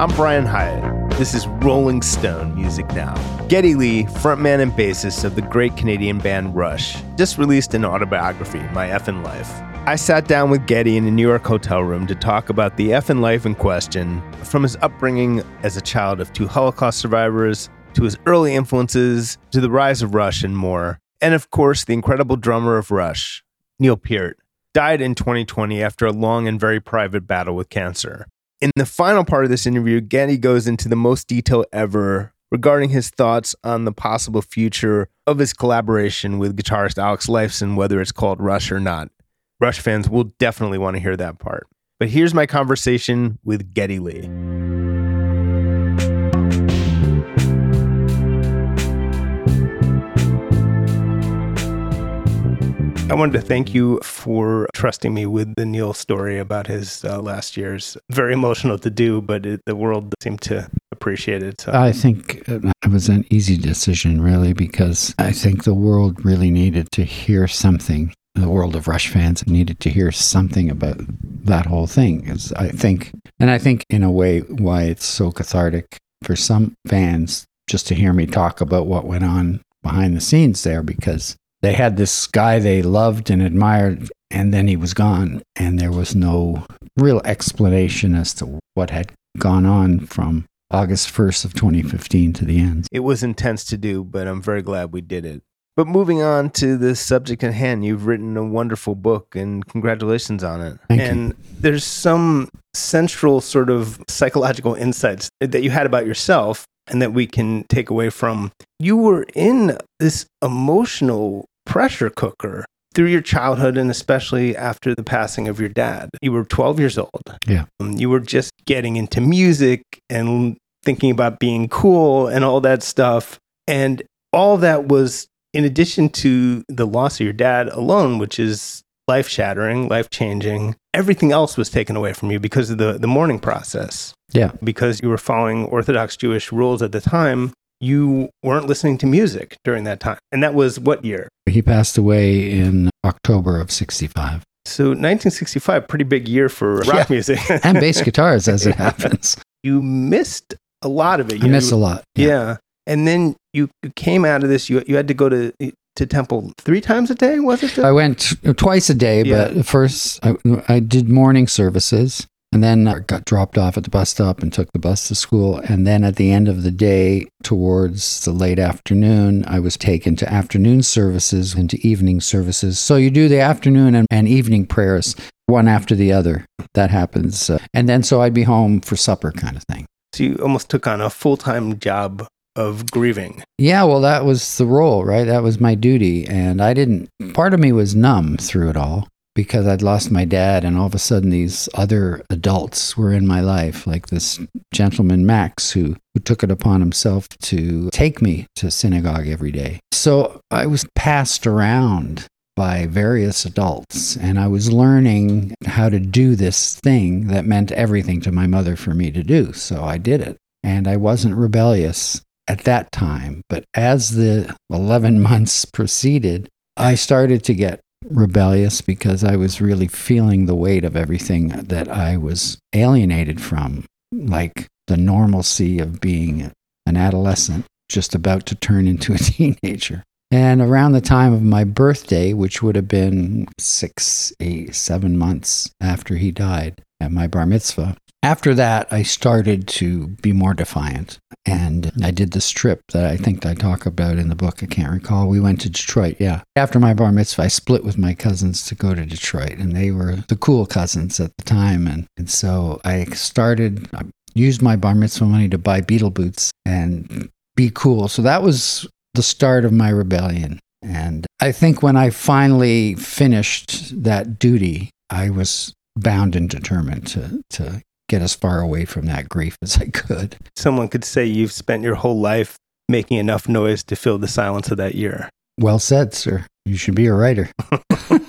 I'm Brian Hiatt. This is Rolling Stone Music Now. Geddy Lee, frontman and bassist of the great Canadian band Rush, just released an autobiography, My Effin' Life. I sat down with Geddy in a New York hotel room to talk about the effin' life in question, from his upbringing as a child of two Holocaust survivors, to his early influences, to the rise of Rush and more. And of course, the incredible drummer of Rush, Neil Peart, died in 2020 after a long and very private battle with cancer. In the final part of this interview, Geddy goes into the most detail ever regarding his thoughts on the possible future of his collaboration with guitarist Alex Lifeson, whether it's called Rush or not. Rush fans will definitely want to hear that part. But here's my conversation with Geddy Lee. I wanted to thank you for trusting me with the Neil story about his uh, last years. Very emotional to do, but it, the world seemed to appreciate it. So. I think it was an easy decision, really, because I think the world really needed to hear something. The world of Rush fans needed to hear something about that whole thing. Is I think, and I think in a way, why it's so cathartic for some fans just to hear me talk about what went on behind the scenes there, because they had this guy they loved and admired, and then he was gone, and there was no real explanation as to what had gone on from August 1st of 2015 to the end. It was intense to do, but I'm very glad we did it. But moving on to the subject at hand, you've written a wonderful book and congratulations on it. Thank and you. there's some central sort of psychological insights that you had about yourself and that we can take away from. You were in this emotional pressure cooker through your childhood and especially after the passing of your dad. You were 12 years old. Yeah. Um, you were just getting into music and thinking about being cool and all that stuff. And all that was in addition to the loss of your dad alone, which is life shattering, life changing. Everything else was taken away from you because of the, the mourning process. Yeah. Because you were following Orthodox Jewish rules at the time, you weren't listening to music during that time. And that was what year? He passed away in October of 65. So 1965, pretty big year for rock Yeah. music. And bass guitars, as it happens. you missed a lot of it. You I know, miss you- a lot. Yeah. And then you, you came out of this, you, you had to go to, to temple three times a day, was it? I went twice a day, Yeah. but first I, I did morning services and then I got dropped off at the bus stop and took the bus to school. And then at the end of the day, towards the late afternoon, I was taken to afternoon services and to evening services. So you do the afternoon and, and evening prayers one after the other. That happens. Uh, and then so I'd be home for supper kind of thing. So you almost took on a full time job of grieving. Yeah, well, that was the role, right? That was my duty. And I didn't, part of me was numb through it all because I'd lost my dad, and all of a sudden these other adults were in my life, like this gentleman, Max, who, who took it upon himself to take me to synagogue every day. So I was passed around by various adults, and I was learning how to do this thing that meant everything to my mother for me to do. So I did it. And I wasn't rebellious at that time. But as the 11 months proceeded, I started to get rebellious because I was really feeling the weight of everything that I was alienated from, like the normalcy of being an adolescent just about to turn into a teenager. And around the time of my birthday, which would have been six, eight, seven months after he died at my bar mitzvah, after that, I started to be more defiant. And I did this trip that I think I talk about in the book. I can't recall. We went to Detroit, yeah. After my bar mitzvah, I split with my cousins to go to Detroit, and they were the cool cousins at the time. And, and so I started, I used my bar mitzvah money to buy Beatle boots and be cool. So that was the start of my rebellion. And I think when I finally finished that duty, I was bound and determined to, to get as far away from that grief as I could. Someone could say you've spent your whole life making enough noise to fill the silence of that year. Well said, sir. You should be a writer.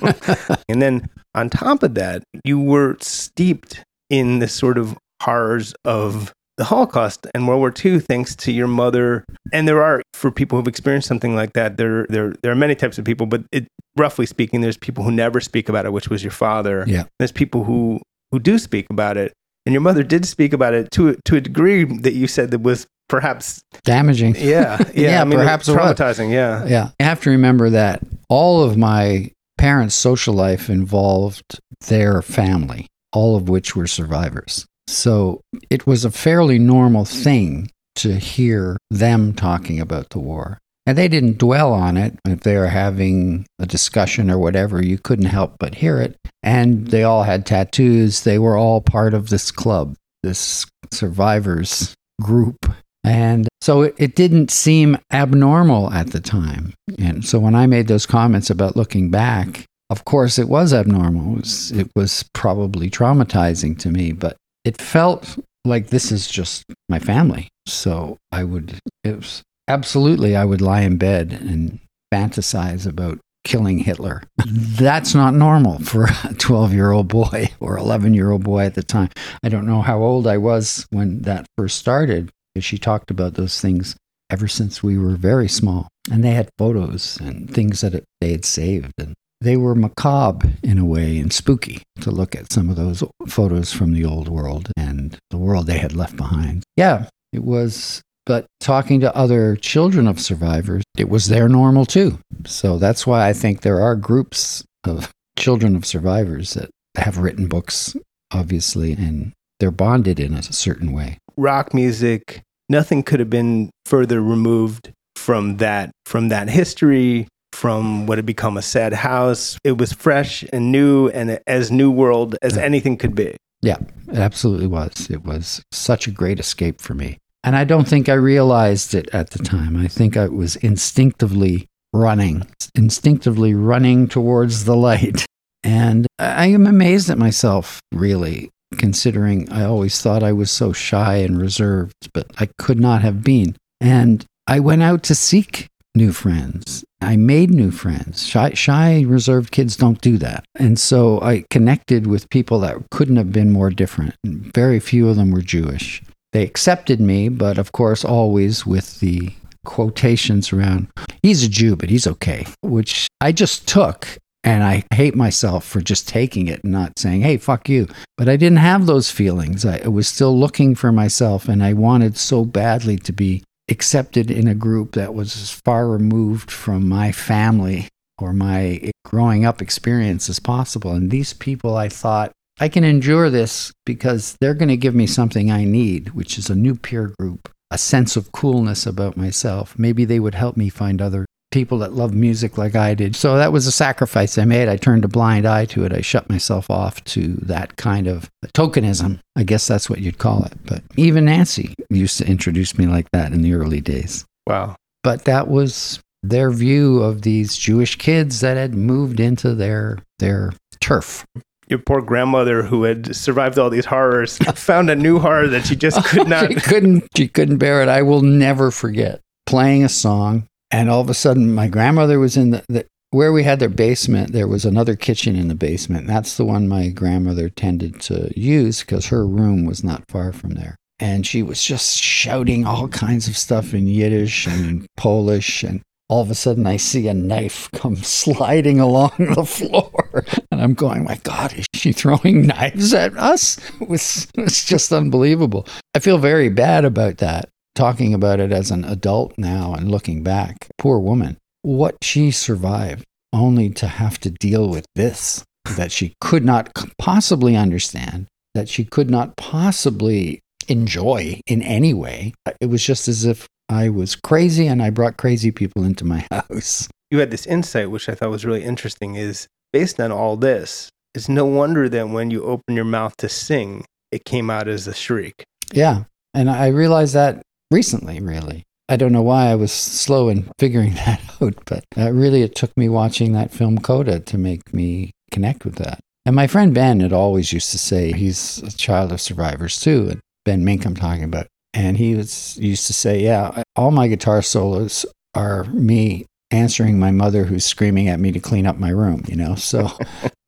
And then on top of that, you were steeped in the sort of horrors of the Holocaust and World War II, thanks to your mother. And there are, for people who've experienced something like that, there there there are many types of people, but it, roughly speaking, there's people who never speak about it, which was your father. Yeah. There's people who who do speak about it. And your mother did speak about it to to a degree that you said that was perhaps damaging. Yeah, yeah, Yeah, I mean, perhaps traumatizing. Yeah, Yeah. I have to remember that all of my parents' social life involved their family, all of which were survivors. So it was a fairly normal thing to hear them talking about the war. And they didn't dwell on it. If they were having a discussion or whatever, you couldn't help but hear it. And they all had tattoos. They were all part of this club, this survivors group. And so it, it didn't seem abnormal at the time. And so when I made those comments about looking back, of course it was abnormal. It was, it was probably traumatizing to me, but it felt like this is just my family. So I would, it was absolutely, I would lie in bed and fantasize about killing Hitler. Mm-hmm. That's not normal for a 12 year old boy or 11 year old boy at the time. I don't know how old I was when that first started, but she talked about those things ever since we were very small. And they had photos and things that it, they had saved. And they were macabre in a way and spooky to look at some of those photos from the old world and the world they had left behind. Yeah, it was. But talking to other children of survivors, it was their normal too. So that's why I think there are groups of children of survivors that have written books, obviously, and they're bonded in a certain way. rock music. Nothing could have been further removed from that from that history, from what had become a sad house. It was fresh and new, and as new world as anything could be. Yeah, it absolutely was. It was such a great escape for me. And I don't think I realized it at the time. I think I was instinctively running, instinctively running towards the light. And I am amazed at myself, really, considering I always thought I was so shy and reserved, but I could not have been. And I went out to seek new friends. I made new friends. Shy, shy, reserved kids don't do that. And so I connected with people that couldn't have been more different. Very few of them were Jewish. They accepted me, but of course, always with the quotations around, he's a Jew, but he's okay, which I just took. And I hate myself for just taking it and not saying, hey, fuck you. But I didn't have those feelings. I was still looking for myself, and I wanted so badly to be accepted in a group that was as far removed from my family or my growing up experience as possible. And these people, I thought, I can endure this because they're going to give me something I need, which is a new peer group, a sense of coolness about myself. Maybe they would help me find other people that love music like I did. So that was a sacrifice I made. I turned a blind eye to it. I shut myself off to that kind of tokenism. I guess that's what you'd call it. But even Nancy used to introduce me like that in the early days. Wow. But that was their view of these Jewish kids that had moved into their their turf. Your poor grandmother, who had survived all these horrors, found a new horror that she just oh, could not. she couldn't she couldn't bear it. I will never forget playing a song and all of a sudden my grandmother was in the, the where we had their basement there was another kitchen in the basement. That's the one my grandmother tended to use because her room was not far from there. And she was just shouting all kinds of stuff in Yiddish and in Polish and all of a sudden I see a knife come sliding along the floor. And I'm going, my God, is she throwing knives at us? It was, just unbelievable. I feel very bad about that, talking about it as an adult now and looking back. Poor woman. What she survived only to have to deal with this that she could not possibly understand, that she could not possibly enjoy in any way. It was just as if I was crazy and I brought crazy people into my house. You had this insight, which I thought was really interesting, is based on all this. It's no wonder that when you open your mouth to sing, it came out as a shriek. Yeah. And I realized that recently, really. I don't know why I was slow in figuring that out, but uh, really it took me watching that film Coda to make me connect with that. And my friend Ben had always used to say he's a child of survivors too, and Ben Mink I'm talking about. And he was used to say, "Yeah, all my guitar solos are me answering my mother who's screaming at me to clean up my room." You know, so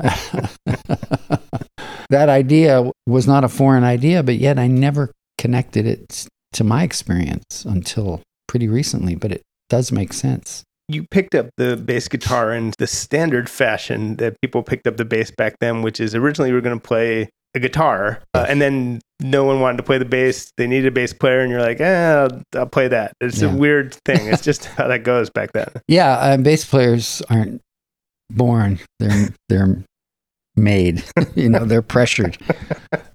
that idea was not a foreign idea, but yet I never connected it to my experience until pretty recently. But it does make sense. You picked up the bass guitar in the standard fashion that people picked up the bass back then, which is originally were going to play a guitar, uh, and then no one wanted to play the bass. They needed a bass player, and you're like, eh, I'll, I'll play that. It's Yeah. a weird thing. It's just how that goes back then. Yeah, uh, bass players aren't born; they're they're made. you know, they're pressured.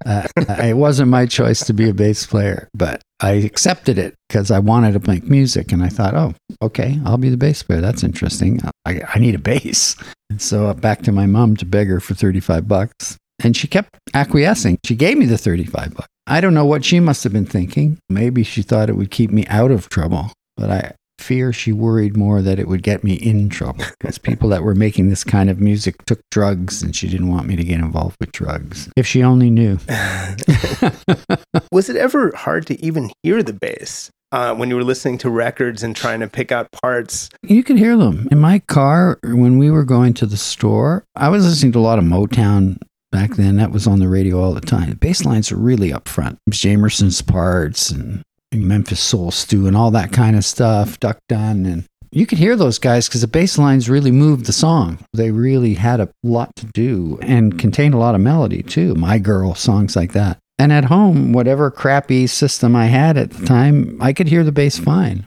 Uh, it wasn't my choice to be a bass player, but I accepted it because I wanted to make music, and I thought, oh, okay, I'll be the bass player. That's interesting. I, I need a bass, and so uh, back to my mom to beg her for thirty five bucks, and she kept acquiescing. She gave me the thirty five bucks. I don't know what she must have been thinking. Maybe she thought it would keep me out of trouble, but I fear she worried more that it would get me in trouble because people that were making this kind of music took drugs and she didn't want me to get involved with drugs. If she only knew. Was it ever hard to even hear the bass uh, when you were listening to records and trying to pick out parts? You could hear them. In my car, when we were going to the store, I was listening to a lot of Motown back then. That was on the radio all the time. The bass lines are really up front. Jamerson's parts and Memphis Soul Stew and all that kind of stuff, Duck Dunn. And you could hear those guys because the bass lines really moved the song. They really had a lot to do and contained a lot of melody too. My Girl, songs like that. And at home, whatever crappy system I had at the time, I could hear the bass fine.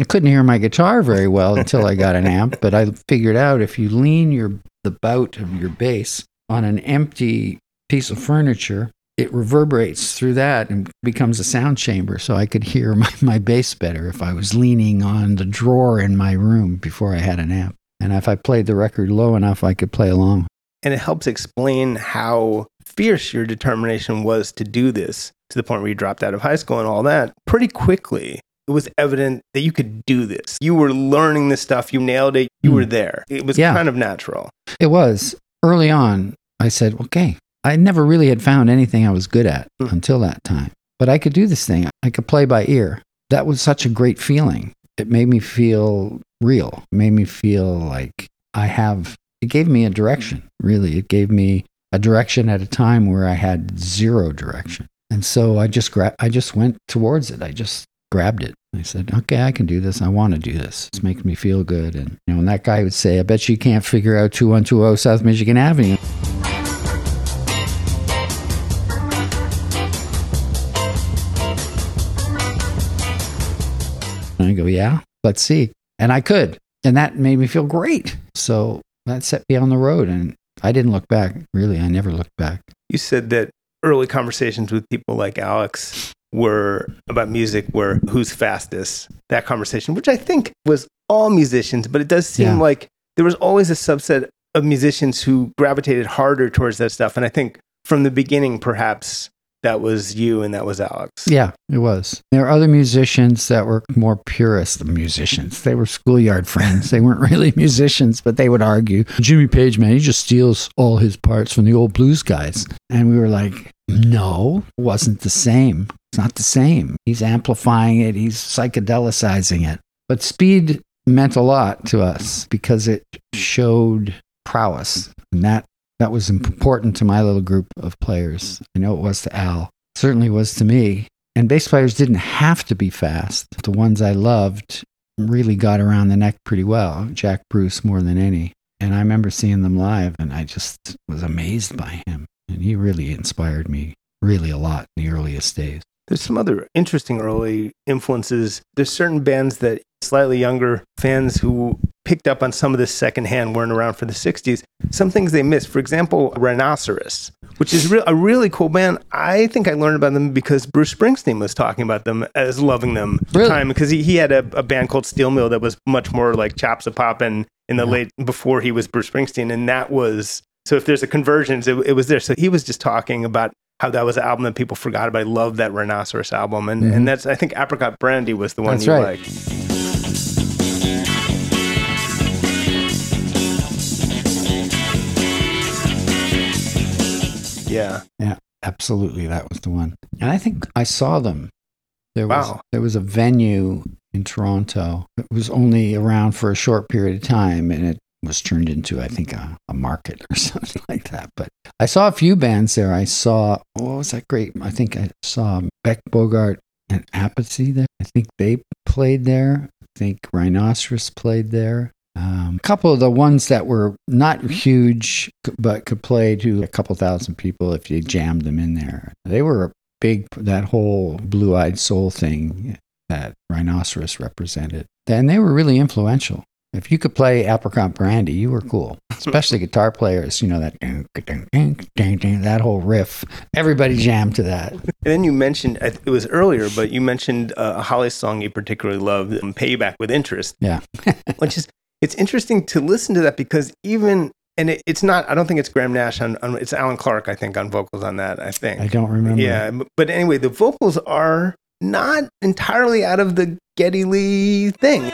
I couldn't hear my guitar very well until I got an amp, but I figured out if you lean your the bout of your bass on an empty piece of furniture, it reverberates through that and becomes a sound chamber. So I could hear my, my bass better if I was leaning on the drawer in my room before I had an amp. And if I played the record low enough, I could play along. And it helps explain how fierce your determination was to do this to the point where you dropped out of high school and all that pretty quickly. It was evident that you could do this. You were learning this stuff. You nailed it. You Mm. were there. It was Yeah. kind of natural. It was early on. I said, okay, I never really had found anything I was good at Hmm. until that time, but I could do this thing. I could play by ear. That was such a great feeling. It made me feel real. It made me feel like I have, it gave me a direction, really. It gave me a direction at a time where I had zero direction. And so I just gra- I just went towards it. I just grabbed it. I said, okay, I can do this. I want to do this. It's making me feel good. And, you know, and that guy would say, I bet you can't figure out 2120 South Michigan Avenue. And I go, yeah, let's see. And I could. And that made me feel great. So that set me on the road. And I didn't look back. Really, I never looked back. You said that early conversations with people like Alex were about music were who's fastest, that conversation, which I think was all musicians, but it does seem Yeah. like there was always a subset of musicians who gravitated harder towards that stuff. And I think from the beginning, perhaps that was you and that was Alex. Yeah, it was. There are other musicians that were more purist than musicians. They were schoolyard friends. They weren't really musicians, but they would argue, Jimmy Page, man, he just steals all his parts from the old blues guys. And we were like, no, it wasn't the same. It's not the same. He's amplifying it, he's psychedelicizing it. But speed meant a lot to us because it showed prowess. And that that was important to my little group of players. I know it was to Al. Certainly was to me. And bass players didn't have to be fast. The ones I loved really got around the neck pretty well. Jack Bruce more than any. And I remember seeing them live and I just was amazed by him. And he really inspired me really a lot in the earliest days. There's some other interesting early influences. There's certain bands that slightly younger fans who picked up on some of this secondhand weren't around for the 60s. Some things they missed. For example, Rhinoceros, which is re- a really cool band. I think I learned about them because Bruce Springsteen was talking about them as loving them at the time because he, he had a, a band called Steel Mill that was much more like Chops a Poppin' in the Yeah. late before he was Bruce Springsteen. And that was so if there's a convergence, it, it was there. So he was just talking about how that was an album that people forgot about. I love that Rhinoceros album. And, Mhm. and that's, I think Apricot Brandy was the one That's you right. liked. Yeah. Yeah. Absolutely, that was the one. And I think I saw them. There was Wow. there was a venue in Toronto. It was only around for a short period of time, and it was turned into I think a, a market or something like that. But I saw a few bands there. I saw what was that great? I think I saw Beck Bogert and Appice there. I think they played there. I think Rhinoceros played there. Um, a couple of the ones that were not huge, but could play to a couple thousand people if you jammed them in there. They were a big, that whole blue eyed soul thing that Rhinoceros represented. And they were really influential. If you could play Apricot Brandy, you were cool. Especially guitar players, you know, that that whole riff. Everybody jammed to that. And then you mentioned, it was earlier, but you mentioned uh, a Holly song you particularly loved, um, Payback with Interest. Yeah. which is, it's interesting to listen to that because even and it, it's not i don't think it's graham nash on, on, it's allan clarke i think on vocals on that i think I don't remember. yeah but, but anyway the vocals are not entirely out of the geddy lee thing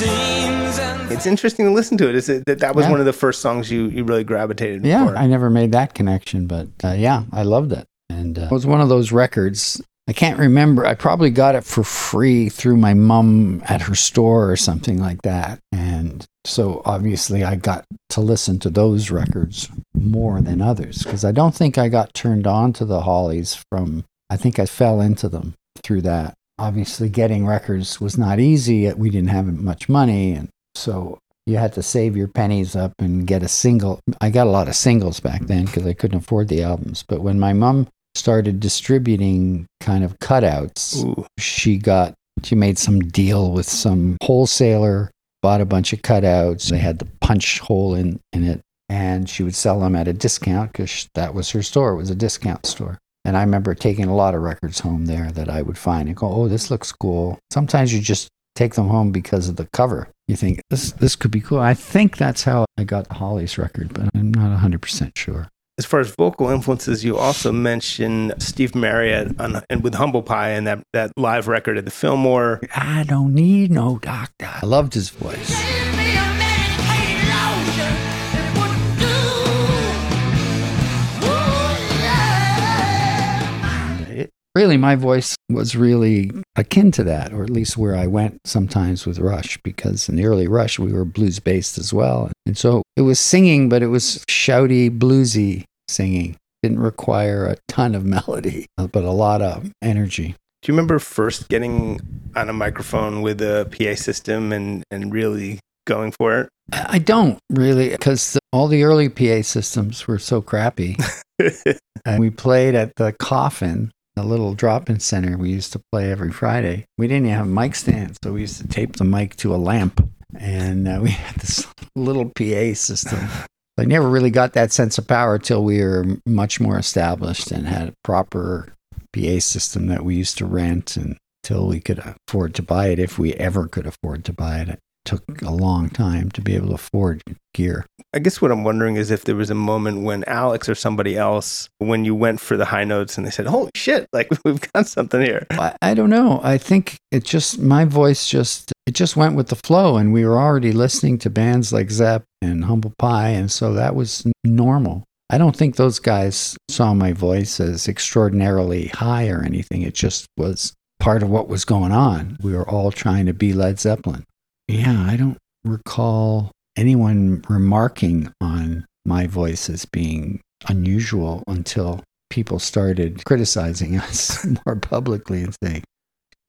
it's interesting to listen to it is it that that was Yeah. one of the first songs you you really gravitated Yeah, for I never made that connection, but uh, yeah, I loved it. And uh, it was one of those records. I can't remember. I probably got it for free through my mom at her store or something like that. And so obviously I got to listen to those records more than others because I don't think I got turned on to the Hollies from, I think I fell into them through that. Obviously, getting records was not easy. We didn't have much money. And so you had to save your pennies up and get a single. I got a lot of singles back then because I couldn't afford the albums. But when my mom started distributing kind of cutouts, Ooh. she got she made some deal with some wholesaler, bought a bunch of cutouts. They had the punch hole in in it, and she would sell them at a discount because that was her store. It was a discount store. And I remember taking a lot of records home there that I would find and go, "Oh, this looks cool." Sometimes you just take them home because of the cover. You think this this could be cool. I think that's how I got the Hollies record, but I'm not 100% sure. as far as vocal influences, you also mentioned Steve Marriott on, and with Humble Pie and that, that live record at the Fillmore. I don't need no doctor. I loved his voice. Really, my voice was really akin to that, or at least where I went sometimes with Rush, because in the early Rush, we were blues based as well. And so it was singing, but it was shouty, bluesy singing. Didn't require a ton of melody, uh, but a lot of energy. Do you remember first getting on a microphone with a PA system and, and really going for it? I I don't really, because all the early PA systems were so crappy. and we played at the Coff-Inn, the little drop-in center we used to play every Friday. We didn't have mic stands, so we used to tape the mic to a lamp, and uh, we had this little PA system. I never really got that sense of power till we were much more established and had a proper PA system that we used to rent until we could afford to buy it, if we ever could afford to buy it. Took a long time to be able to afford gear. I guess what I'm wondering is if there was a moment when Alex or somebody else, when you went for the high notes and they said, holy shit, like we've got something here. I, I don't know. I think it just my voice just it just went with the flow, and we were already listening to bands like Zepp and Humble Pie, and so that was normal. I don't think those guys saw my voice as extraordinarily high or anything. It just was part of what was going on. We were all trying to be Led Zeppelin. Yeah, I don't recall anyone remarking on my voice as being unusual until people started criticizing us more publicly and saying,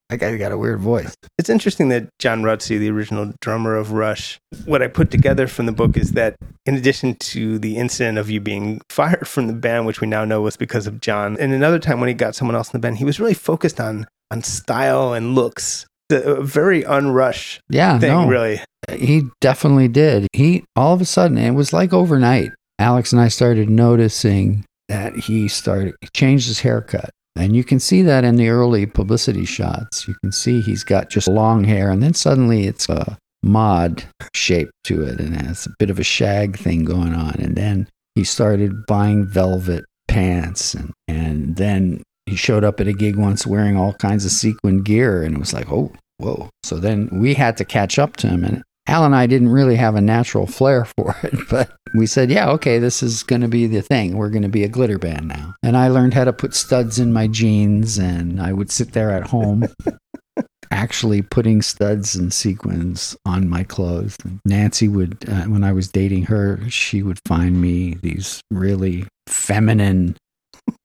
that guy's got a weird voice. It's interesting that John Rutsey, the original drummer of Rush, what I put together from the book is that in addition to the incident of you being fired from the band, which we now know was because of John, and another time when he got someone else in the band, he was really focused on on style and looks. A very unrush Yeah, thing, no, really. he definitely did. He all of a sudden, it was like overnight. Alex and I started noticing that he started he changed his haircut. And you can see that in the early publicity shots. You can see he's got just long hair, and then suddenly it's a mod shape to it, and it has a bit of a shag thing going on. And then he started buying velvet pants, and, and then he showed up at a gig once wearing all kinds of sequin gear, and it was like, oh, whoa. So then we had to catch up to him, and Al and I didn't really have a natural flair for it, but we said, yeah, okay, this is going to be the thing. We're going to be a glitter band now. And I learned how to put studs in my jeans, and I would sit there at home actually putting studs and sequins on my clothes. Nancy would, uh, when I was dating her, she would find me these really feminine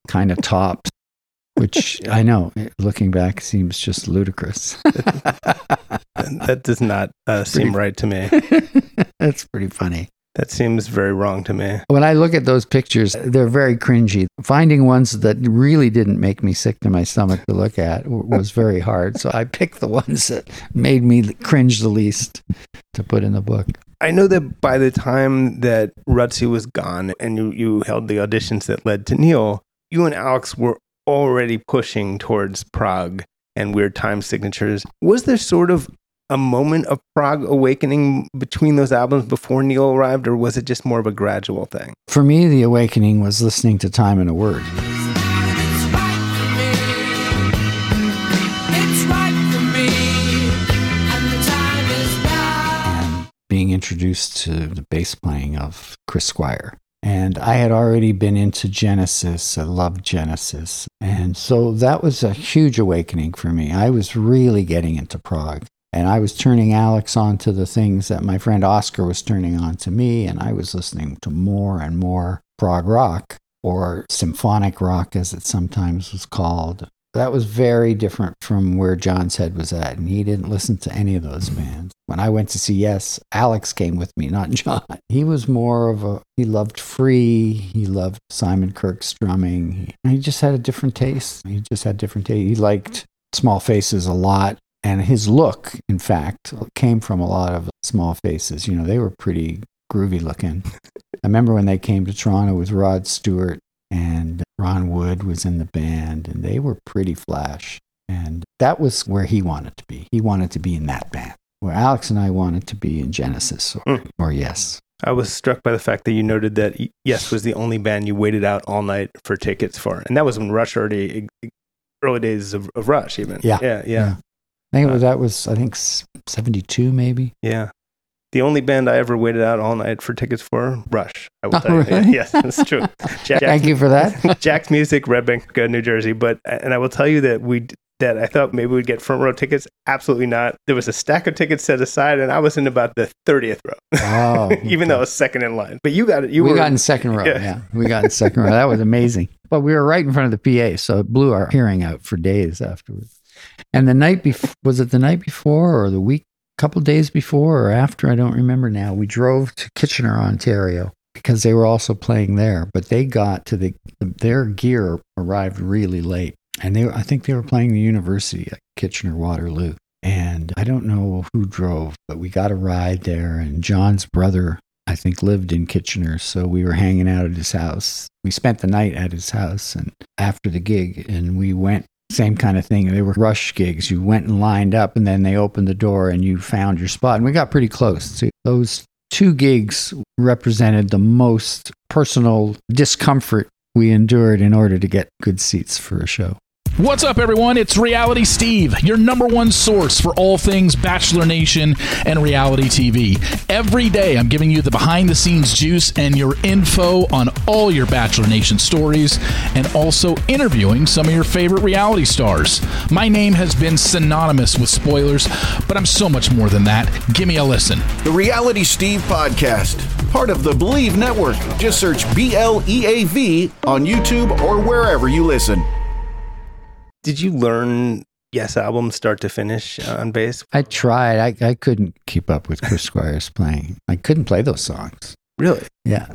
kind of tops which I know, looking back, seems just ludicrous. that does not uh, seem right to me. That's pretty funny. That seems very wrong to me. When I look at those pictures, they're very cringy. Finding ones that really didn't make me sick to my stomach to look at was very hard. So I picked the ones that made me cringe the least to put in the book. I know that by the time that Rutsey was gone and you, you held the auditions that led to Neil, you and Alex were already pushing towards prog and weird time signatures. Was there sort of a moment of prog awakening between those albums before Neil arrived, or was it just more of a gradual thing? For me, the awakening was listening to Time and a Word. Being introduced to the bass playing of Chris Squire. And I had already been into Genesis. I loved Genesis. And so that was a huge awakening for me. I was really getting into prog. And I was turning Alex on to the things that my friend Oscar was turning on to me. And I was listening to more and more prog rock or symphonic rock, as it sometimes was called. That was very different from where John's head was at. And he didn't listen to any of those bands. When I went to see Yes, Alex came with me, not John. He was more of a, he loved free. He loved Simon Kirke's strumming. He, he just had a different taste. He just had different taste. He liked Small Faces a lot. And his look, in fact, came from a lot of Small Faces. You know, they were pretty groovy looking. I remember when they came to Toronto with Rod Stewart and Ron Wood was in the band, and they were pretty flash. And that was where he wanted to be. He wanted to be in that band, where Alex and I wanted to be in Genesis or, Mm. or Yes. I was struck by the fact that you noted that Yes was the only band you waited out all night for tickets for, and that was when Rush already early days of, of Rush, even. Yeah. yeah, yeah, I think that was, I think, 72 maybe. yeah. The only band I ever waited out all night for tickets for, Rush. I will Oh, tell you. really? Yes, that's true. Jack, Thank you for that. Jack's Music, Red Bank, uh, New Jersey. But and I will tell you that we that I thought maybe we'd get front row tickets. Absolutely not. There was a stack of tickets set aside, and I was in about the thirtieth row. Oh, even though I was second in line. But you got it. You we were got in second row. Yeah. Yeah. we got in second row. That was amazing. But we were right in front of the PA, so it blew our hearing out for days afterwards. And the night before, was it the night before or the week, couple days before or after? I don't remember now. We drove to Kitchener, Ontario, because they were also playing there. But they got to the their gear arrived really late, and they I think they were playing the university at Kitchener Waterloo. And I don't know who drove, but we got a ride there, and John's brother I think lived in Kitchener, so we were hanging out at his house. We spent the night at his house and after the gig and we went same kind of thing. They were rush gigs. You went and lined up and then they opened the door and you found your spot. And we got pretty close to those two gigs represented the most personal discomfort we endured in order to get good seats for a show. What's up, everyone? It's Reality Steve, your number one source for all things Bachelor Nation and reality TV. Every day, I'm giving you the behind the scenes juice and your info on all your Bachelor Nation stories and also interviewing some of your favorite reality stars. My name has been synonymous with spoilers, but I'm so much more than that. Give me a listen. The Reality Steve Podcast, part of the Believe Network. Just search B L E A V on YouTube or wherever you listen. Did you learn Yes album start to finish on bass? I tried. I, I couldn't keep up with Chris Squire's playing. I couldn't play those songs. Really? Yeah.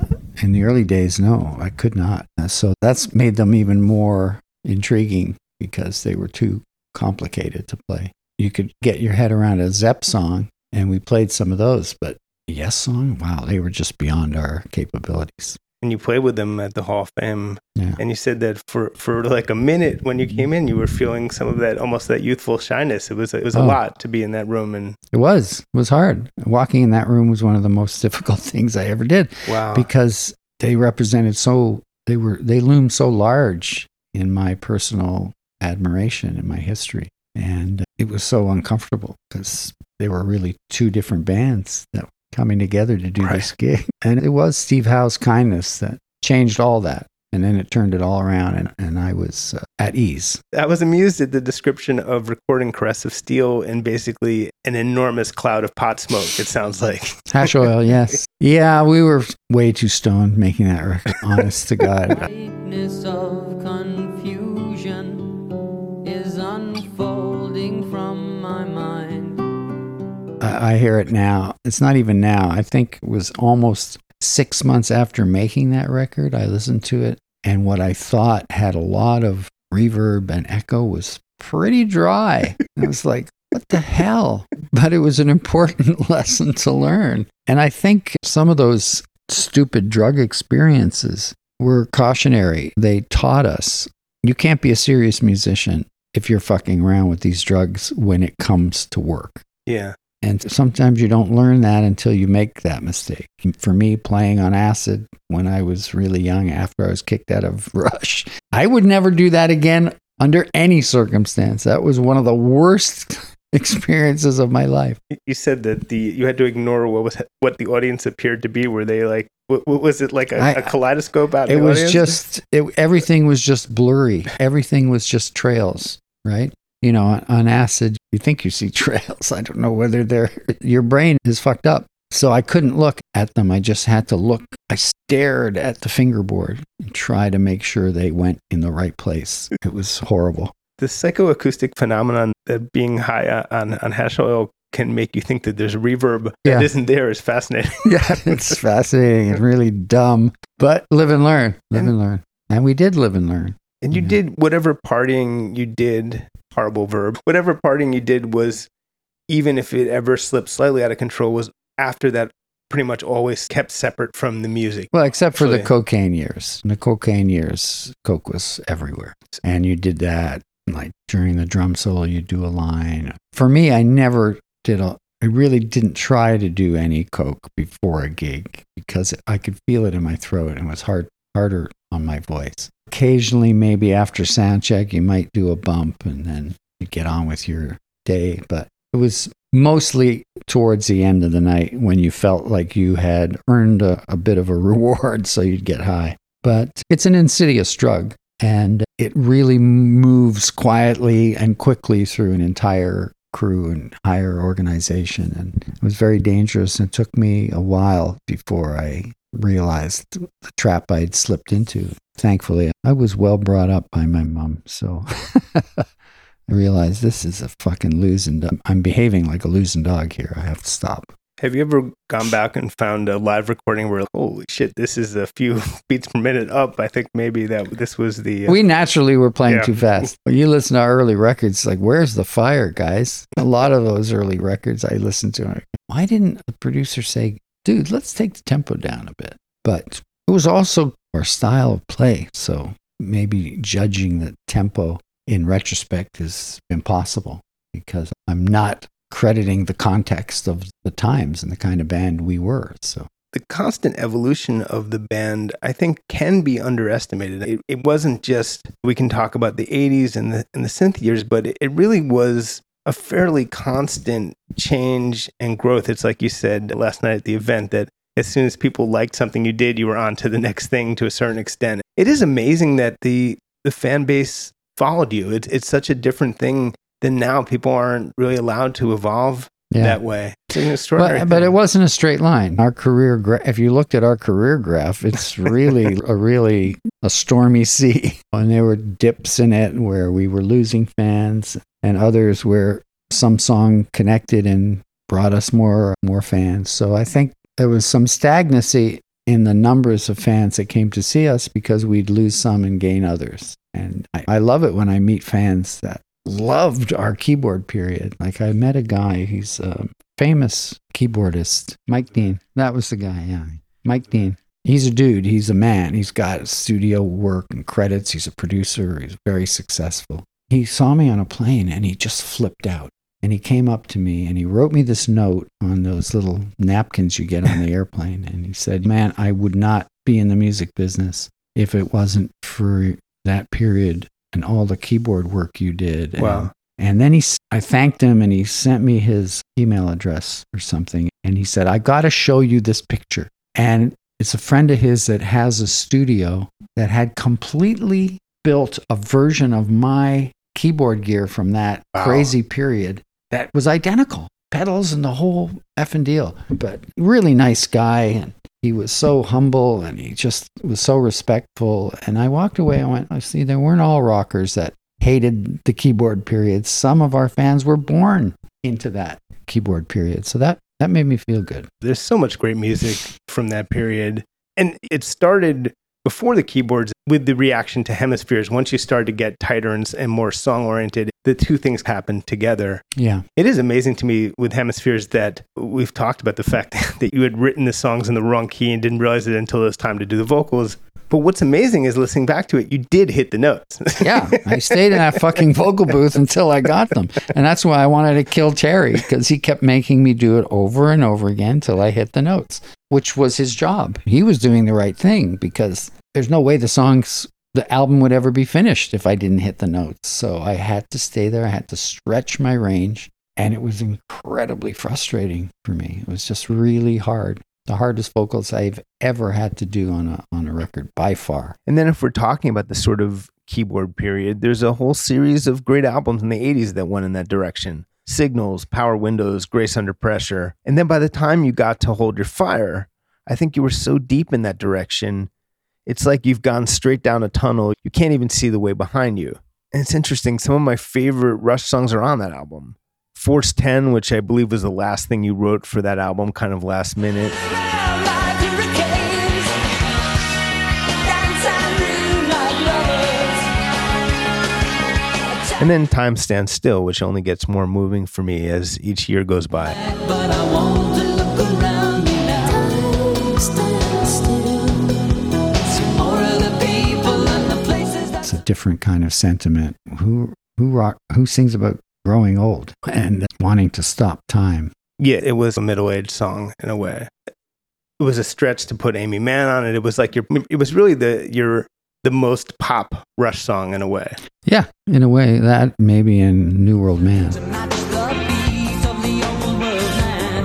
In the early days, no, I could not. Uh, So that's made them even more intriguing because they were too complicated to play. You could get your head around a Zepp song, and we played some of those, but Yes song, wow, they were just beyond our capabilities. And you played with them at the Hall of Fame, Yeah. and you said that for for like a minute when you came in, you were feeling some of that almost that youthful shyness. It was it was a Oh. lot to be in that room, and It was. It was hard. Walking in that room was one of the most difficult things I ever did. wow, because they represented so they were they loomed so large in my personal admiration and my history and it was so uncomfortable because they were really two different bands that coming together to do Right. this gig. And it was steve howe's kindness that changed all that. And then it turned it all around and, and i was uh, at ease. I was amused at the description of recording Caress of Steel in basically an enormous cloud of pot smoke. It sounds like. Hash oil yes. Yeah we were way too stoned making that record honest to god I hear it now. It's not even now. I think it was almost six months after making that record. I listened to it, and what I thought had a lot of reverb and echo was pretty dry. I was like, what the hell? But it was an important lesson to learn. And I think some of those stupid drug experiences were cautionary. They taught us you can't be a serious musician if you're fucking around with these drugs when it comes to work. Yeah. And sometimes you don't learn that until you make that mistake. For me, playing on acid when I was really young after I was kicked out of Rush, I would never do that again under any circumstance. That was one of the worst experiences of my life. You said that the you had to ignore what was what the audience appeared to be. Were they like what, was it like a, I- a kaleidoscope out? It was audience? just, it, everything was just blurry. Everything was just trails, right? You know, on acid, you think you see trails. I don't know whether they're, your brain is fucked up. So I couldn't look at them. I just had to look. I stared at the fingerboard and try to make sure they went in the right place. It was horrible. the psychoacoustic phenomenon that being high on on hash oil can make you think that there's reverb Yeah. that isn't there is fascinating. Yeah, it's fascinating and really dumb, but live and learn, live And- and learn. And we did live and learn. And you Yeah. did whatever partying you did, horrible verb, whatever partying you did was, even if it ever slipped slightly out of control, was after that pretty much always kept separate from the music. Well, except for the Actually- cocaine years. In the cocaine years, coke was everywhere. And you did that like during the drum solo, you do a line. For me, I never did a, I really didn't try to do any coke before a gig because I could feel it in my throat and it was hard, harder on my voice. Occasionally, maybe after sound check, you might do a bump and then get on with your day. But it was mostly towards the end of the night when you felt like you had earned a, a bit of a reward, so you'd get high. But it's an insidious drug, and it really moves quietly and quickly through an entire crew and higher organization. And it was very dangerous. And it took me a while before I realized the trap I'd slipped into. Thankfully, I was well brought up by my mom. So I realized this is a fucking losing dog. I'm behaving like a losing dog here. I have to stop. Have you ever gone back and found a live recording where, holy shit, this is a few beats per minute up? I think maybe that this was the. uh, We naturally were playing Yeah. too fast. When you listen to our early records, like, where's the fire, guys? A lot of those early records I listened to. Why didn't the producer say, dude, let's take the tempo down a bit? But it was also our style of play. So maybe judging the tempo in retrospect is impossible because I'm not crediting the context of the times and the kind of band we were. So the constant evolution of the band, I think, can be underestimated. It, it wasn't just we can talk about the '80s and the and the synth years, but it, it really was a fairly constant change and growth. It's like you said last night at the event that as soon as people liked something you did, you were on to the next thing to a certain extent. It is amazing that the the fan base followed you. It's it's such a different thing than now. People aren't really allowed to evolve that way. It's an extraordinary. But, but it wasn't a straight line. Our career, gra- if you looked at our career graph, it's really a really a stormy sea. And there were dips in it where we were losing fans, and others where some song connected and brought us more more fans. So I think there was some stagnancy in the numbers of fans that came to see us because we'd lose some and gain others. And I, I love it when I meet fans that loved our keyboard period. Like I met a guy, he's a famous keyboardist, Mike Dean. That was the guy, yeah. Mike Dean. He's a dude. He's a man. He's got studio work and credits. He's a producer. He's very successful. He saw me on a plane and he just flipped out. And he came up to me and he wrote me this note on those little napkins you get on the airplane. And he said, Man, I would not be in the music business if it wasn't for that period and all the keyboard work you did. Wow. And, and then he, I thanked him and he sent me his email address or something. And he said, I got to show you this picture. And it's a friend of his that has a studio that had completely built a version of my keyboard gear from that Wow. crazy period that was identical pedals and the whole effing deal but really nice guy and he was so humble and he just was so respectful and i walked away I went i see there weren't all rockers that hated the keyboard period some of our fans were born into that keyboard period. So that that made me feel good. There's so much great music from that period. And it started before the keyboards with the reaction to hemispheres. Once you start to get tighter and, and more song oriented, the two things happen together. Yeah. It is amazing to me with hemispheres that we've talked about the fact that you had written the songs in the wrong key and didn't realize it until it was time to do the vocals. But what's amazing is listening back to it, you did hit the notes. Yeah, I stayed in that fucking vocal booth until I got them. And that's why I wanted to kill Terry because he kept making me do it over and over again until I hit the notes, which was his job. He was doing the right thing because there's no way the songs, the album would ever be finished if I didn't hit the notes. So I had to stay there. I had to stretch my range. And it was incredibly frustrating for me. It was just really hard. The hardest vocals I've ever had to do on a, on a record by far. And then if we're talking about the sort of keyboard period, there's a whole series of great albums in the 80s that went in that direction. Signals, Power Windows, Grace Under Pressure. And then by the time you got to Hold Your Fire, I think you were so deep in that direction. It's like you've gone straight down a tunnel. You can't even see the way behind you. And it's interesting. Some of my favorite Rush songs are on that album. Force 10, which I believe was the last thing you wrote for that album, kind of last minute. Like hurricanes, dance and dream like lovers. And then Time Stands Still, which only gets more moving for me as each year goes by. But I want to look around me now. See more of the people and the places that It's a different kind of sentiment. Who who rock who sings about growing old and wanting to stop time? Yeah, it was a middle aged song in a way. It was a stretch to put Aimee Mann on it. It was like your it was really the your the most pop rush song in a way. Yeah, in a way that maybe in New World Man. match the beat of the old world man.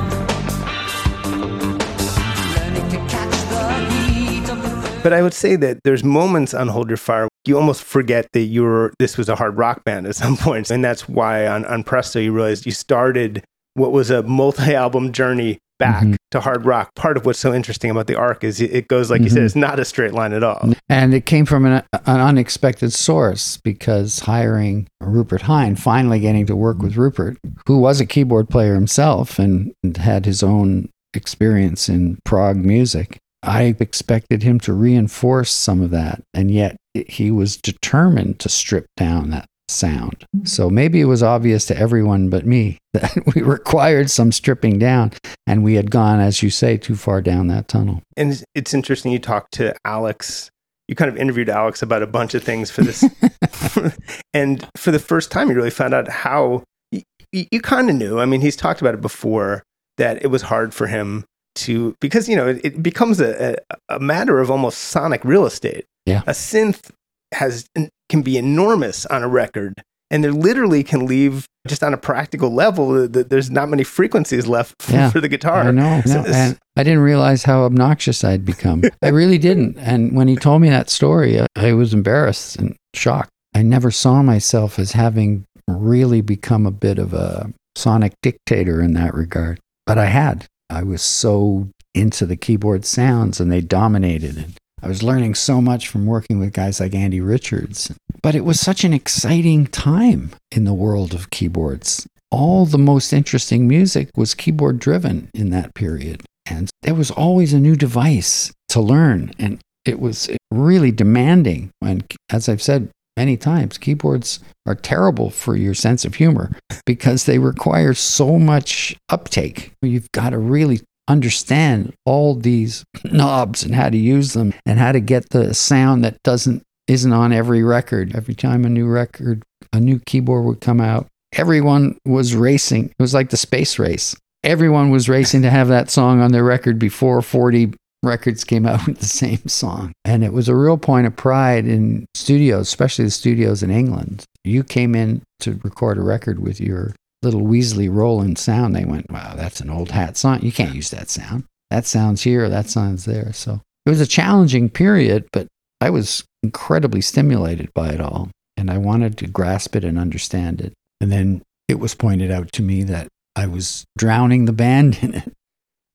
Learning to catch the heat of the But I would say that there's moments on Hold Your Fire you almost forget that you were this was a hard rock band at some points. And that's why on, on Presto you realized you started what was a multi-album journey back Mhm. to hard rock. Part of what's so interesting about the arc is it- goes like you said, Mhm. it's not a straight line at all. And it came from an, an unexpected source because hiring Rupert Hine, finally getting to work with Rupert, who was a keyboard player himself and, and had his own experience in prog music. I expected him to reinforce some of that, and yet he was determined to strip down that sound. Mm-hmm. So maybe it was obvious to everyone but me that we required some stripping down, and we had gone, as you say, too far down that tunnel. And it's- it's interesting you talked to Alex. You kind of interviewed Alex about a bunch of things for this. and for the first time, you really found out how you, you kind of knew. I mean, he's talked about it before that it was hard for him to, because, you know, it, it becomes a, a, a matter of almost sonic real estate. Yeah. A synth has can be enormous on a record. And they literally can leave just on a practical level. th- th- There's not many frequencies left for, Yeah. for the guitar. I know. So no, and I didn't realize how obnoxious I'd become. I really didn't. And when he told me that story, I, I was embarrassed and shocked. I never saw myself as having really become a bit of a sonic dictator in that regard. But I had. I was so into the keyboard sounds and they dominated. And I was learning so much from working with guys like Andy Richards. But it was such an exciting time in the world of keyboards all the most interesting music was keyboard driven in that period. And there was always a new device to learn. And it was really demanding. And as I've said many times, keyboards are terrible for your sense of humor because they require so much uptake. You've got to really understand all these knobs and how to use them and how to get the sound that doesn't isn't on every record. Every time a new record, a new keyboard would come out, everyone was racing. It was like the space race. Everyone was racing to have that song on their record before 40 records came out with the same song. And it was a real point of pride in studios, especially the studios in England. You came in to record a record with your little Weasley Roland sound. They went, wow, that's an old hat song. You can't use that sound. That sounds here, that sounds there. So it was a challenging period, but I was incredibly stimulated by it all. And I wanted to grasp it and understand it. And then it was pointed out to me that I was drowning the band in it.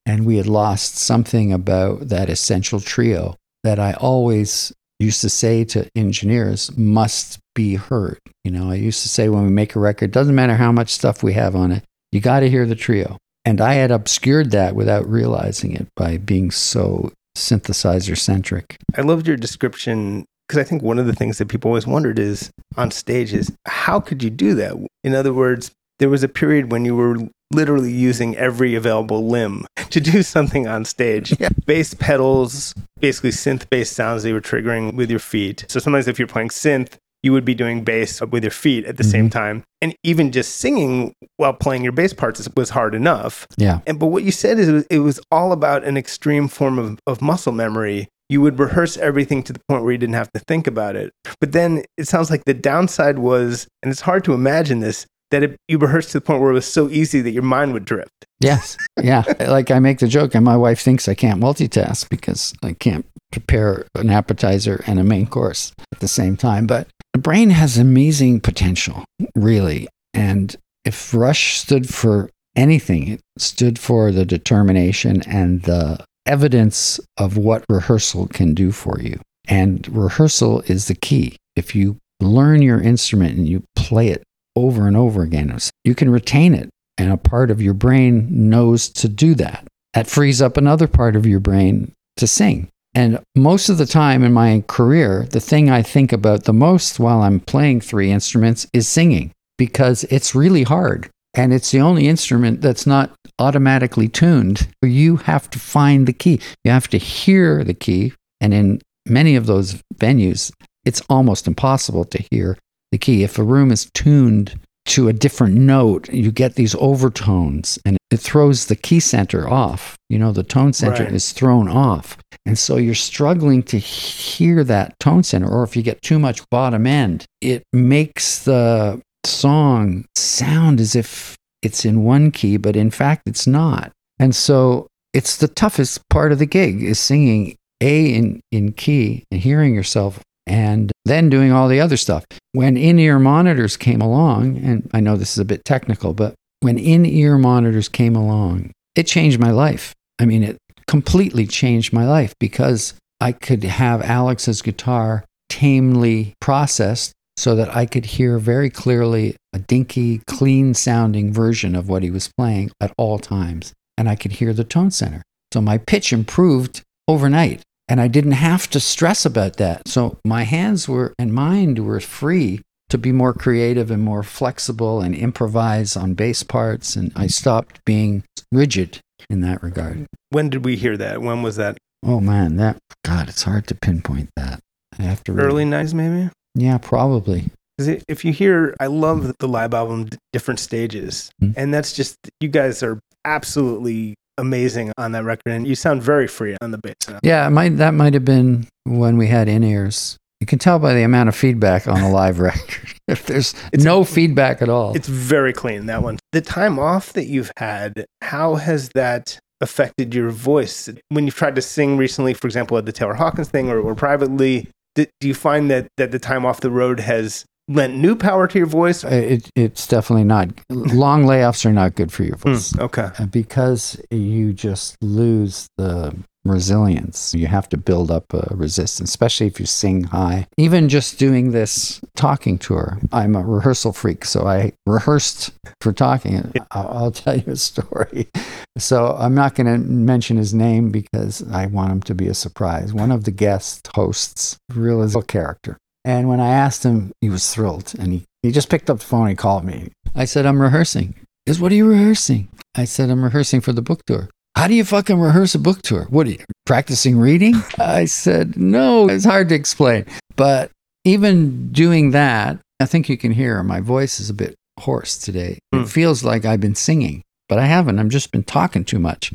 And we had lost something about that essential trio that I always used to say to engineers must be heard. You know, I used to say when we make a record, doesn't matter how much stuff we have on it, You got to hear the trio. And I had obscured that without realizing it by being so synthesizer centric. I loved your description because I think one of the things that people always wondered is on stage is how could you do that? In other words, there was a period when you were literally using every available limb to do something on stage. Yeah. Bass pedals, basically synth based sounds that you were triggering with your feet. So sometimes if you're playing synth, you would be doing bass with your feet at the mm-hmm. same time. And even just singing while playing your bass parts was hard enough. Yeah. And but what you said is it was, it was all about an extreme form of, of muscle memory. You would rehearse everything to the point where you didn't have to think about it. But then it sounds like the downside was, and it's hard to imagine this, that it, you rehearsed to the point where it was so easy that your mind would drift. Yes. Yeah. like I make the joke, and my wife thinks I can't multitask because I can't prepare an appetizer and a main course at the same time. But the brain has amazing potential, really. And if Rush stood for anything, it stood for the determination and the evidence of what rehearsal can do for you. And rehearsal is the key. If you learn your instrument and you play it over and over again, you can retain it and a part of your brain knows to do that. That frees up another part of your brain to sing. And most of the time in my career, the thing I think about the most while I'm playing three instruments is singing because it's really hard. And it's the only instrument that's not automatically tuned. You have to find the key, you have to hear the key. And in many of those venues, it's almost impossible to hear the key. If a room is tuned to a different note, you get these overtones and it throws the key center off. You know, the tone center Right. is thrown off. And so you're struggling to hear that tone center. Or if you get too much bottom end, it makes the song sound as if it's in one key, but in fact it's not. And so it's the toughest part of the gig is singing A in, in key and hearing yourself and then doing all the other stuff. When in ear monitors came along, and I know this is a bit technical, but when in ear monitors came along, it changed my life. I mean, it completely changed my life because I could have Alex's guitar tamely processed so that I could hear very clearly a dinky, clean sounding version of what he was playing at all times. And I could hear the tone center. So my pitch improved overnight. And I didn't have to stress about that. So my hands were and mind were free to be more creative and more flexible and improvise on bass parts. And I stopped being rigid in that regard. When did we hear that? When was that? Oh man, that God, it's hard to pinpoint that. I have to Early 90s, maybe? Yeah, probably. Because if you hear, I love the live album, Different Stages. Mhm. And that's just, you guys are absolutely amazing on that record. And you sound very free on the bass. Yeah, might that might have been when we had in ears. You can tell by the amount of feedback on a live record. if there's It's- no feedback at all. It's very clean, that one. The time off that you've had, how has that affected your voice? When you've tried to sing recently, for example, at the Taylor Hawkins thing or, or privately, do, do you find that, that the time off the road has lent new power to your voice? it, it's definitely not. Long layoffs are not good for your voice. Hmm, okay. Uh, because you just lose the resilience. You have to build up a resistance, especially if you sing high. Even just doing this talking tour, I'm a rehearsal freak, so I rehearsed for talking. I'll, I'll tell you a story. So I'm not going to mention his name because I want him to be a surprise. One of the guest hosts, real as a character. And when I asked him, he was thrilled. And he, he just picked up the phone and called me. I said, I'm rehearsing. He goes, What are you rehearsing? I said, I'm rehearsing for the book tour. How do you fucking rehearse a book tour? What are you practicing reading? I said, No, it's hard to explain. But even doing that, I think you can hear my voice is a bit hoarse today. Hmm. It feels like I've been singing, but I haven't. I've just been talking too much.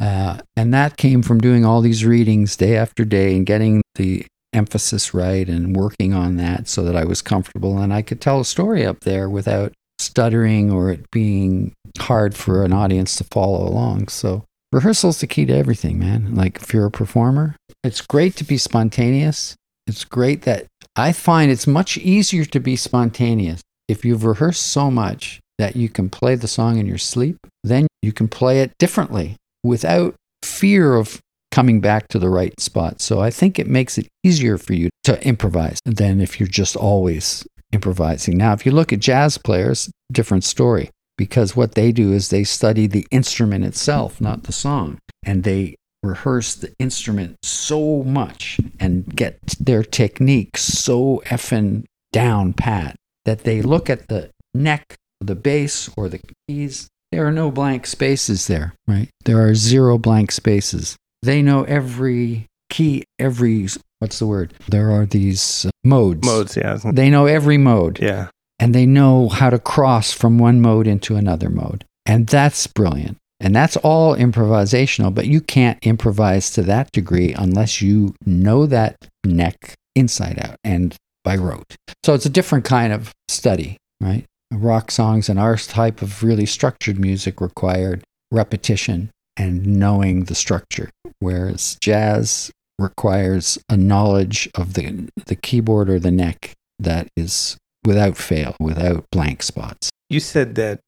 Uh, and that came from doing all these readings day after day and getting the emphasis right and working on that so that I was comfortable and I could tell a story up there without stuttering or it being hard for an audience to follow along. So rehearsal's the key to everything, man. Like if you're a performer, it's great to be spontaneous. It's great that I find it's much easier to be spontaneous if you've rehearsed so much that you can play the song in your sleep, then you can play it differently without fear of coming back to the right spot. So I think it makes it easier for you to improvise than if you're just always improvising. Now, if you look at jazz players, different story. because what they do is they study the instrument itself, not the song. And they rehearse the instrument so much and get their technique so effing down pat that they look at the neck, the bass, or the keys. There are no blank spaces there, right? There are zero blank spaces. They know every key, every, what's the word? There are these uh, modes. Modes, yeah. They know every mode Yeah. and they know how to cross from one mode into another mode. And that's brilliant. And that's all improvisational, but you can't improvise to that degree unless you know that neck inside out and by rote. So it's a different kind of study, right? Rock songs and our type of really structured music required repetition and knowing the structure, whereas jazz requires a knowledge of the, the keyboard or the neck that is without fail, without blank spots. You said that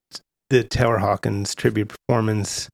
the Taylor Hawkins tribute performance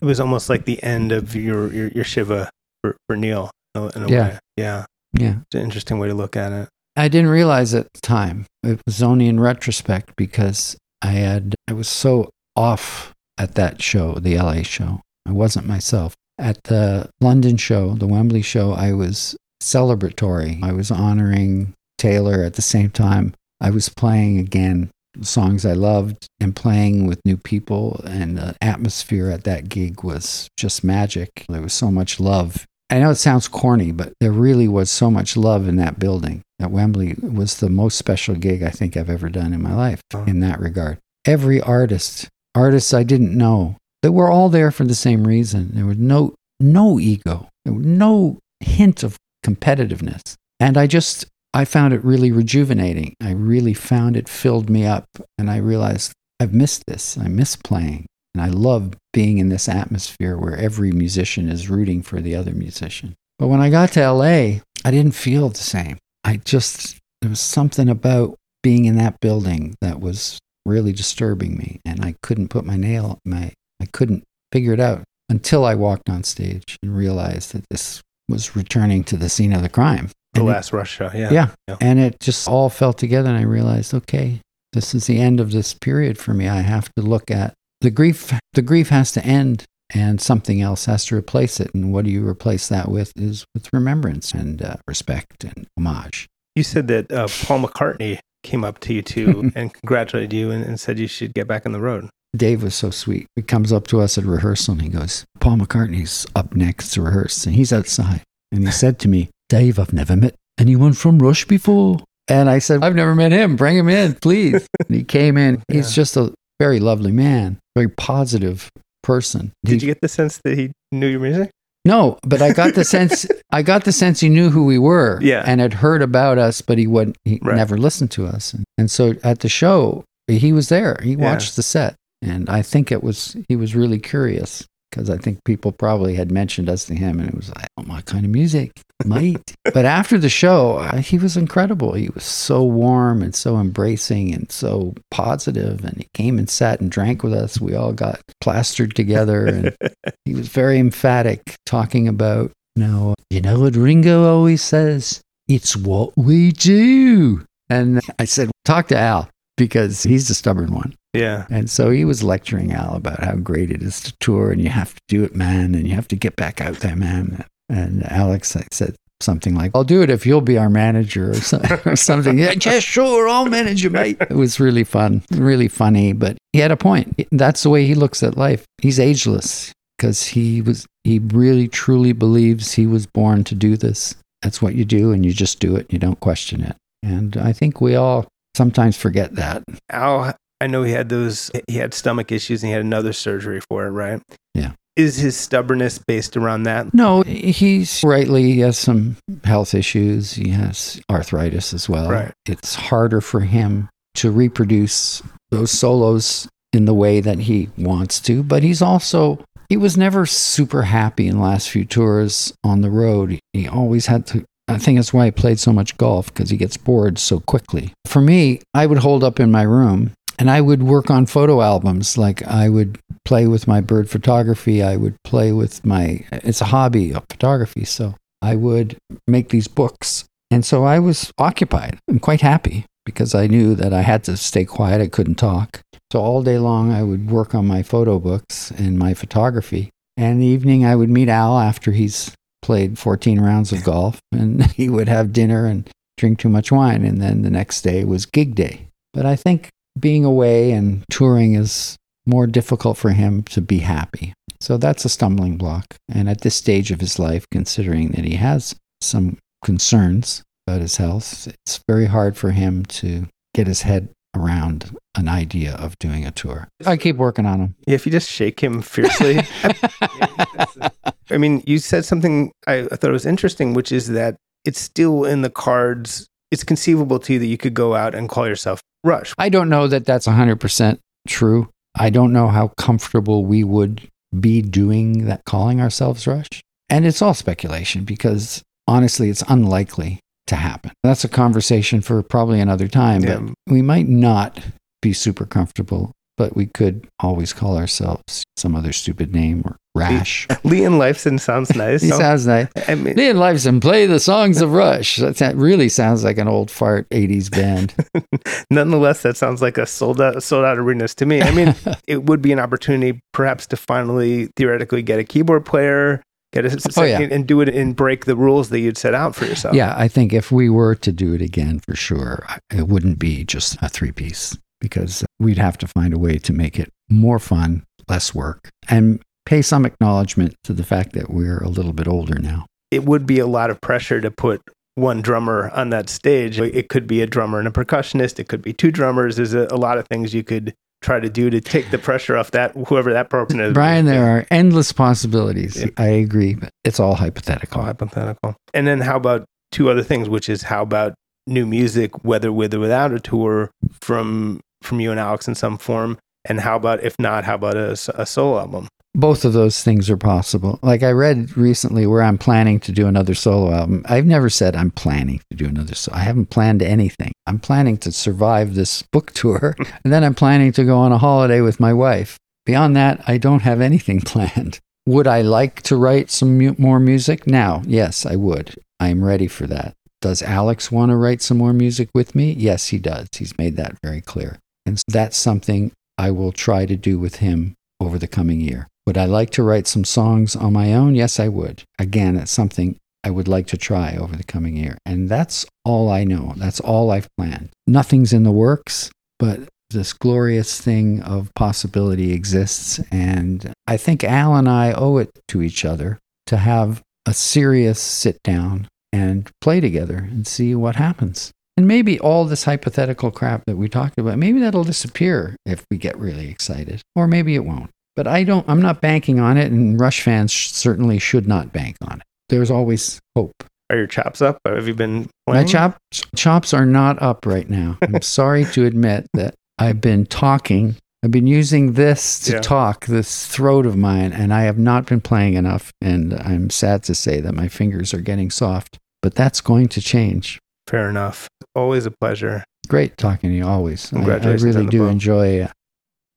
it was almost like the end of your your, your Shiva for, for Neil in a, Yeah. way. Yeah. Yeah. It's an interesting way to look at it. I didn't realize at the time. It was only in retrospect because I had I was so off at that show, the LA show. I wasn't myself. At the London show, the Wembley show, I was celebratory. I was honoring Taylor at the same time. I was playing again songs I loved and playing with new people and the atmosphere at that gig was just magic. There was so much love I know it sounds corny, but there really was so much love in that building. At Wembley It was the most special gig I think I've ever done in my life in that regard. Every artist, artists I didn't know, they were all there for the same reason. There was no no ego, no hint of competitiveness. And I just I found it really rejuvenating. I really found it filled me up and I realized I've missed this. I miss playing. And I love being in this atmosphere where every musician is rooting for the other musician. But when I got to LA, I didn't feel the same. I just, there was something about being in that building that was really disturbing me. And I couldn't put my nail, my, I couldn't figure it out until I walked on stage and realized that this was returning to the scene of the crime. The And it- last Rush show. Yeah. yeah. Yeah. And it just all fell together. And I realized, okay, this is the end of this period for me. I have to look at the grief. The grief has to end and something else has to replace it. And what do you replace that with is with remembrance and uh, respect and homage. You said that uh, Paul McCartney came up to you too and congratulated you and, and said you should get back on the road. Dave was so sweet. He comes up to us at rehearsal and he goes, Paul McCartney's up next to rehearse and he's outside. And he said to me, Dave, I've never met anyone from Rush before. And I said, I've never met him. Bring him in, please. and he came in. He's Yeah. just a very lovely man, very positive person. Did He- you get the sense that he knew your music? no, but I got the sense I got the sense he knew who we were Yeah. and had heard about us, but he would he Right. never listened to us. And, and so at the show, he was there. He Yeah. watched the set. And I think it was he was really curious because I think people probably had mentioned us to him and it was like, oh, my kind of music, mate. but after the show, he was incredible. He was so warm and so embracing and so positive. positive, And he came and sat and drank with us. We all got plastered together and he was very emphatic talking about, you know, you know what Ringo always says? It's what we do. And I said, talk to Al because he's the stubborn one. Yeah. And so he was lecturing Al about how great it is to tour and you have to do it, man, and you have to get back out there, man. And Alex said something like, I'll do it if you'll be our manager or, so, or something. yeah, yeah, sure, I'll manage you, mate. It was really fun, really funny, but he had a point. That's the way he looks at life. He's ageless because he was, he really truly believes he was born to do this. That's what you do, and you just do it. You don't question it. And I think we all sometimes forget that. Al, I know he had those, he had stomach issues and he had another surgery for it, right? Yeah. Is his stubbornness based around that? No, he's rightly, he has some health issues. He has arthritis as well. Right. It's harder for him to reproduce those solos in the way that he wants to, but he's also, he was never super happy in the last few tours on the road. He always had to. I think that's why he played so much golf because he gets bored so quickly. For me, I would hold up in my room and I would work on photo albums. Like I would play with my bird photography. I would play with my, it's a hobby of photography. So I would make these books. And so I was occupied and quite happy because I knew that I had to stay quiet. I couldn't talk. So all day long, I would work on my photo books and my photography. And in the evening, I would meet Al after he's played 14 rounds of golf, and he would have dinner and drink too much wine. And then the next day was gig day. But I think being away and touring is more difficult for him to be happy. So that's a stumbling block. And at this stage of his life, considering that he has some concerns about his health, it's very hard for him to get his head around an idea of doing a tour. I keep working on him. Yeah, if you just shake him fiercely. I mean, you said something I, thought was interesting, which is that it's still in the cards. It's conceivable to you that you could go out and call yourself Rush. I don't know that that's 100% true. I don't know how comfortable we would be doing that, calling ourselves Rush. And it's all speculation because honestly, it's unlikely to happen. That's a conversation for probably another time, Yeah. but we might not be super comfortable, but we could always call ourselves some other stupid name or Rash. Leon Lifeson sounds nice. He sounds nice. I mean, Leon Lifeson, play the songs of Rush. That really sounds like an old fart 80s band. nonetheless, that sounds like a sold out sold out arenas to me. I mean, it would be an opportunity, perhaps, to finally theoretically get a keyboard player, get a Oh, yeah. and do it and break the rules that you'd set out for yourself. Yeah, I think if we were to do it again for sure, it wouldn't be just a three piece because we'd have to find a way to make it more fun, less work, and pay some acknowledgement to the fact that we're a little bit older now. it would be a lot of pressure to put one drummer on that stage. It could be a drummer and a percussionist. It could be two drummers. There's a, a lot of things you could try to do to take the pressure off that whoever that person is. Brian, there are endless possibilities. Yeah. I agree, but it's all all hypothetical. hypothetical. And then how about two other things, which is how about new music, whether with or without a tour from from you and Alex in some form, and how about if not, how about a solo album? Both of those things are possible. Like I read recently where I'm planning to do another solo album. I've never said I'm planning to do another so I haven't planned anything. I'm planning to survive this book tour and then I'm planning to go on a holiday with my wife. Beyond that, I don't have anything planned. Would I like to write some mu- more music now? Yes, I would. I'm ready for that. Does Alex want to write some more music with me? Yes, he does. He's made that very clear. And that's something I will try to do with him over the coming year. Would I like to write some songs on my own? Yes, I would. Again, it's something I would like to try over the coming year. And that's all I know. That's all I've planned. Nothing's in the works, but this glorious thing of possibility exists. And I think Al and I owe it to each other to have a serious sit down and play together and see what happens. And maybe all this hypothetical crap that we talked about, maybe that'll disappear if we get really excited, or maybe it won't. But I don't, I'm not banking on it, and Rush fans sh- certainly should not bank on it. There's always hope. Are your chops up? Have you been My playing? chops, chops are not up right now. I'm sorry to admit that I've been talking. I've been using this to Yeah. talk, this throat of mine, and I have not been playing enough. And I'm sad to say that my fingers are getting soft, but that's going to change. Fair enough. Always a pleasure. Great talking to you always. I- I, really do enjoy uh,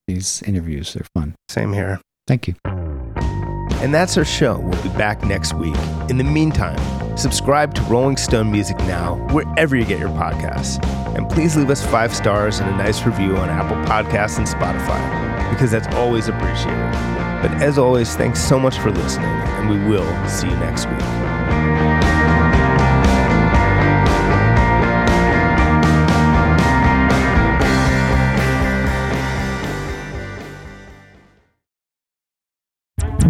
these interviews. They're fun. Same here. Thank you. And that's our show. We'll be back next week. In the meantime, subscribe to Rolling Stone Music Now wherever you get your podcasts. And please leave us five stars and a nice review on Apple Podcasts and Spotify, because that's always appreciated. But as always, thanks so much for listening, and we will see you next week.